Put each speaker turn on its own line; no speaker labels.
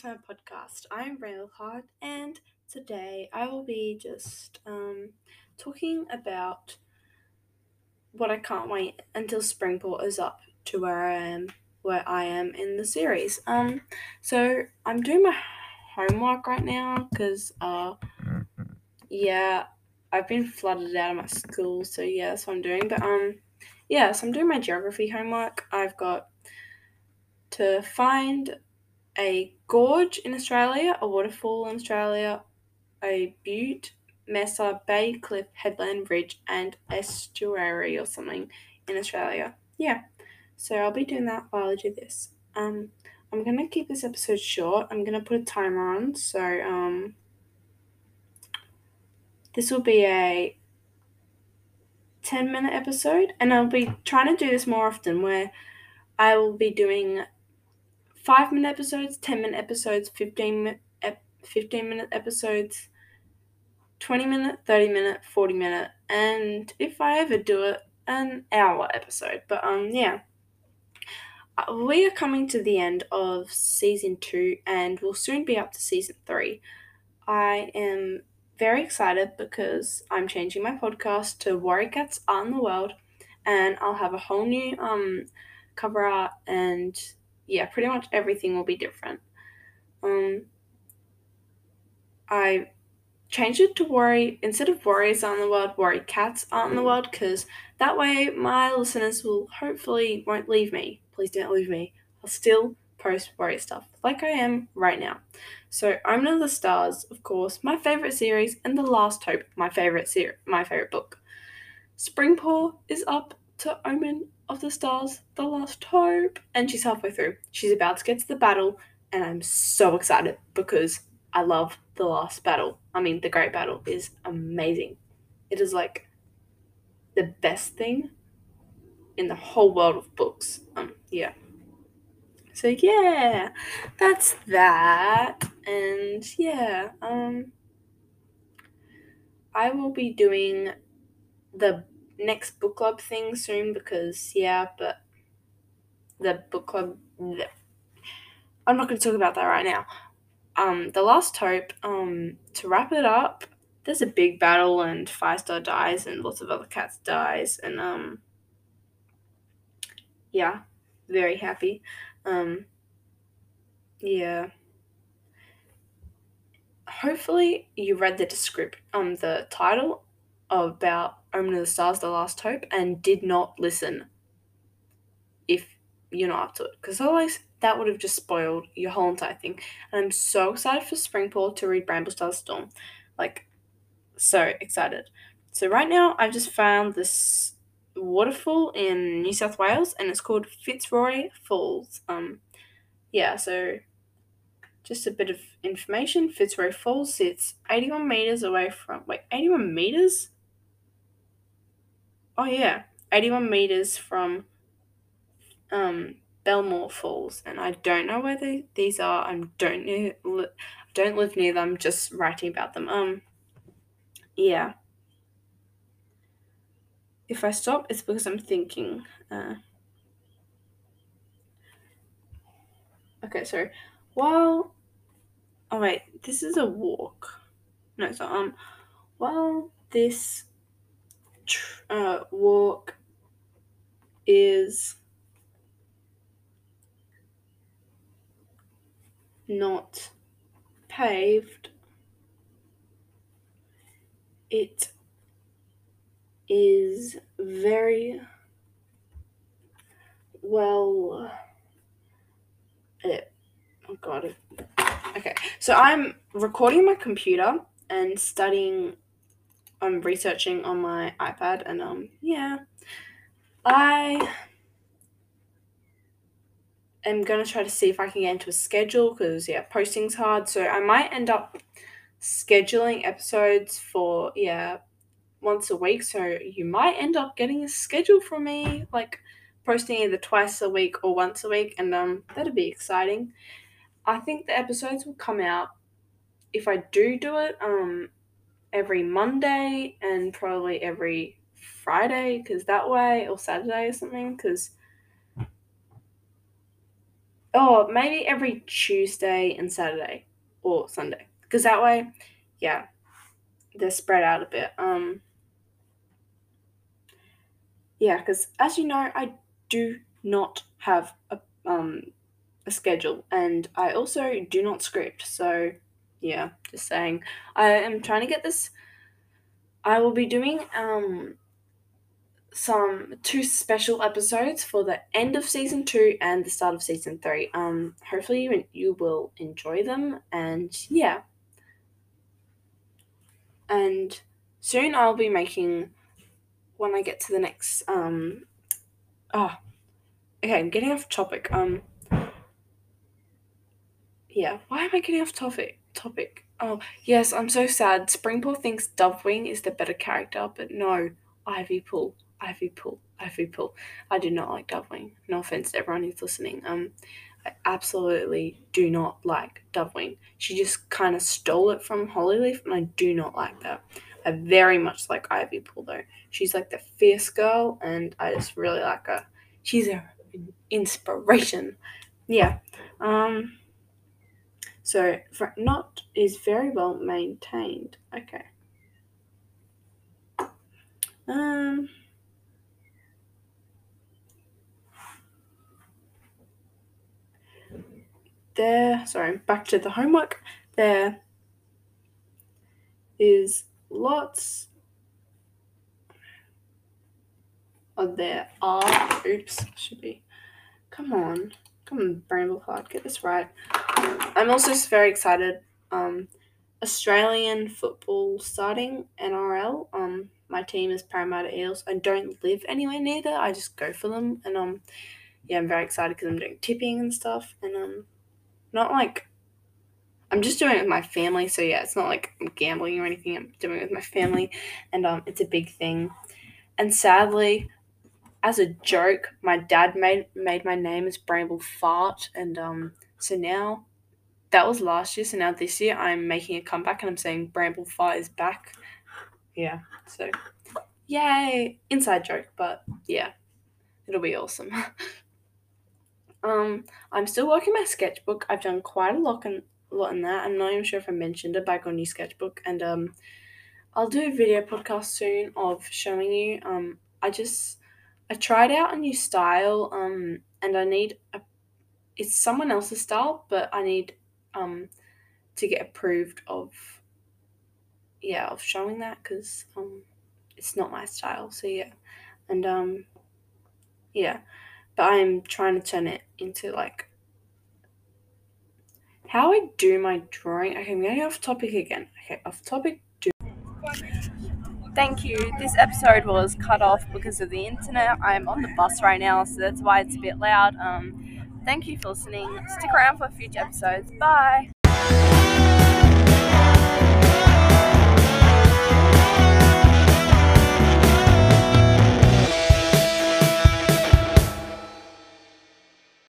to my podcast. I'm Railheart, and today I will be just um, talking about what I can't wait until Springpaw is up to where I am, where I am in the series. Um, so I'm doing my homework right now because, uh, yeah, I've been flooded out of my school, so yeah, that's what I'm doing. But um, yeah, so I'm doing my geography homework. I've got to find a gorge in Australia, a waterfall in Australia, a butte, mesa, bay, cliff, headland, ridge, and estuary or something in Australia. Yeah, so I'll be doing that while I do this. Um, I'm gonna keep this episode short. I'm gonna put a timer on, so um, this will be a 10 minute episode, and I'll be trying to do this more often where I will be doing 5 minute episodes, 10 minute episodes, 15 minute, 15 minute episodes, 20 minute, 30 minute, 40 minute, and if I ever do it, an hour episode. But um, yeah. Uh, we are coming to the end of season two and we'll soon be up to season three. I am very excited because I'm changing my podcast to Warrior Cats Art in the World and I'll have a whole new um cover art and yeah, pretty much everything will be different. Um I changed it to worry instead of worries in the world, Warrior Cats in the world because that way my listeners will hopefully won't leave me. Please don't leave me. I'll still post worry stuff like I am right now. So Omen of the Stars, of course, my favorite series, and The Last Hope, my favorite ser- my favorite book. Springpaw is up to Omen of the Stars, The Last Hope, and she's halfway through. She's about to get to the battle, and I'm so excited because I love the last battle. I mean, the Great Battle is amazing. It is like the best thing in the whole world of books. Um, yeah. So yeah, that's that. And yeah, um I will be doing the next book club thing soon because yeah, but the book club I'm not going to talk about that right now. Um The Last Hope um to wrap it up, there's a big battle and Firestar dies and lots of other cats dies and um yeah, very happy. Um, yeah. Hopefully, you read the descript um the title about Omen of the Stars: The Last Hope and did not listen. If you're not up to it, because otherwise that would have just spoiled your whole entire thing. And I'm so excited for Springpaw to read Bramblestar Storm, like so excited. So right now I've just found this waterfall in New South Wales, and it's called Fitzroy Falls. Um, yeah, so just a bit of information. Fitzroy Falls sits 81 meters away from. Wait, 81 meters? Oh, yeah, 81 meters from um, Belmore Falls, and I don't know where they, these are. I don't know, don't live near them. Just writing about them. Um, yeah if I stop, it's because I'm thinking. Uh, okay, so while oh wait, this is a walk. No, so um, while this tr- uh, walk is not paved, it is very well. It, oh god. It okay, so I'm recording my computer and studying. I'm researching on my iPad, and um, yeah, I am gonna try to see if I can get into a schedule because yeah, posting's hard. So I might end up scheduling episodes for yeah once a week, so you might end up getting a schedule from me, like posting either twice a week or once a week, and um, that'd be exciting. I think the episodes will come out if I do do it um every Monday and probably every Friday, because that way or Saturday or something, because Oh, maybe every Tuesday and Saturday or Sunday, because that way, yeah, they're spread out a bit. Um, yeah, because as you know, I do not have a um a schedule, and I also do not script. So, yeah, just saying, I am trying to get this. I will be doing um some two special episodes for the end of season two and the start of season three. Um, hopefully you you will enjoy them, and yeah, and soon I'll be making when I get to the next um. Oh, okay, I'm getting off topic. Um, yeah, why am I getting off topic? Topic. Oh yes, I'm so sad. Springpaw thinks Dovewing is the better character, but no, Ivypool. Ivypool, Ivy Pool. I do not like Dovewing. No offense to everyone who's listening. Um, I absolutely do not like Dovewing. She just kind of stole it from Hollyleaf, and I do not like that. I very much like Ivypool though. She's like the fierce girl, and I just really like her. She's an inspiration. Yeah. Um. So not is very well maintained. Okay. Um. there, sorry, back to the homework. There is lots of there are, oops, should be, come on, come on, Bramble Heart, get this right. I'm also very excited. Um, Australian football starting NRL. Um, my team is Parramatta Eels. I don't live anywhere near there. I just go for them, and um, yeah, I'm very excited because I'm doing tipping and stuff, and um, not like I'm just doing it with my family, so yeah, it's not like I'm gambling or anything. I'm doing it with my family, and um, it's a big thing. And sadly, as a joke, my dad made made my name as Bramble Fart, and um, so now that was last year. So now this year, I'm making a comeback, and I'm saying Bramble Fart is back. Yeah, so yay, inside joke, but yeah, it'll be awesome. um, I'm still working my sketchbook. I've done quite a lot in a lot in that. I'm not even sure if I mentioned it, but I got new sketchbook, and um, I'll do a video podcast soon of showing you. Um, I just I tried out a new style, um, and I need a. It's someone else's style, but I need um to get approved of. Yeah, of showing that because um, it's not my style. So yeah, and um, yeah, but I'm trying to turn it into like how I do my drawing. Okay, I'm getting off topic again. Okay, off topic. Do- Thank you. This episode was cut off because of the internet. I'm on the bus right now, so that's why it's a bit loud. Um, thank you for listening. Stick around for future episodes. Bye.